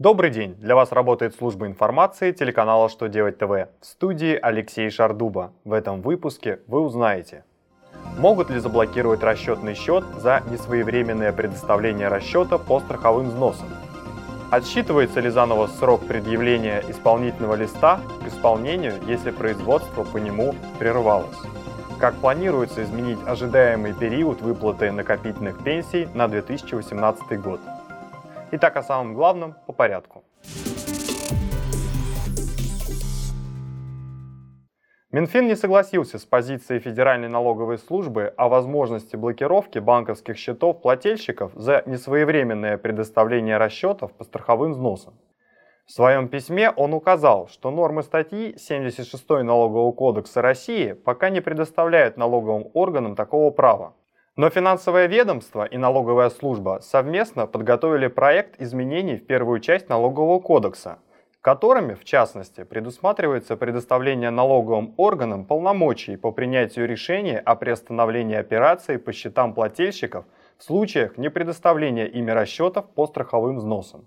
Добрый день! Для вас работает служба информации телеканала «Что делать ТВ» в студии Алексей Шардуба. В этом выпуске вы узнаете Могут ли заблокировать расчетный счет за несвоевременное предоставление расчета по страховым взносам? Отсчитывается ли заново срок предъявления исполнительного листа к исполнению, если производство по нему прервалось? Как планируется изменить ожидаемый период выплаты накопительных пенсий на 2018 год? Итак, о самом главном по порядку. Минфин не согласился с позицией Федеральной налоговой службы о возможности блокировки банковских счетов плательщиков за несвоевременное предоставление расчетов по страховым взносам. В своем письме он указал, что нормы статьи 76 Налогового кодекса России пока не предоставляют налоговым органам такого права. Но финансовое ведомство и налоговая служба совместно подготовили проект изменений в первую часть налогового кодекса, которыми, в частности, предусматривается предоставление налоговым органам полномочий по принятию решения о приостановлении операций по счетам плательщиков в случаях непредоставления ими расчетов по страховым взносам.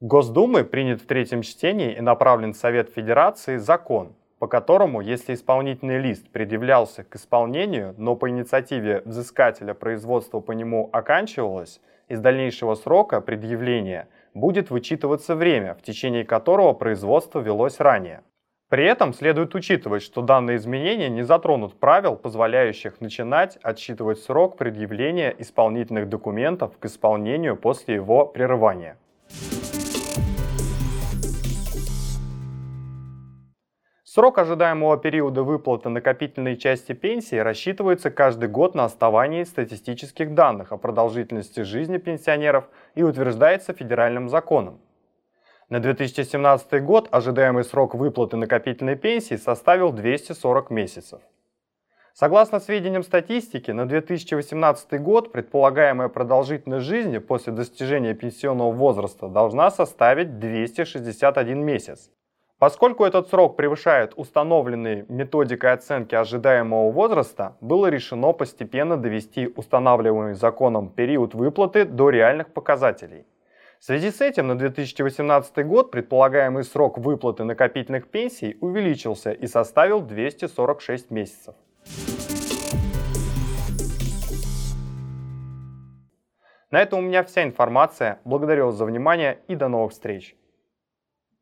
Госдумы принят в третьем чтении и направлен в Совет Федерации закон, по которому, если исполнительный лист предъявлялся к исполнению, но по инициативе взыскателя производство по нему оканчивалось, из дальнейшего срока предъявления будет вычитываться время, в течение которого производство велось ранее. При этом следует учитывать, что данные изменения не затронут правил, позволяющих начинать отсчитывать срок предъявления исполнительных документов к исполнению после его прерывания. Срок ожидаемого периода выплаты накопительной части пенсии рассчитывается каждый год на основании статистических данных о продолжительности жизни пенсионеров и утверждается федеральным законом. На 2017 год ожидаемый срок выплаты накопительной пенсии составил 240 месяцев. Согласно сведениям статистики, на 2018 год предполагаемая продолжительность жизни после достижения пенсионного возраста должна составить 261 месяц. Поскольку этот срок превышает установленный методикой оценки ожидаемого возраста, было решено постепенно довести устанавливаемый законом период выплаты до реальных показателей. В связи с этим на 2018 год предполагаемый срок выплаты накопительных пенсий увеличился и составил 246 месяцев. На этом у меня вся информация. Благодарю вас за внимание и до новых встреч.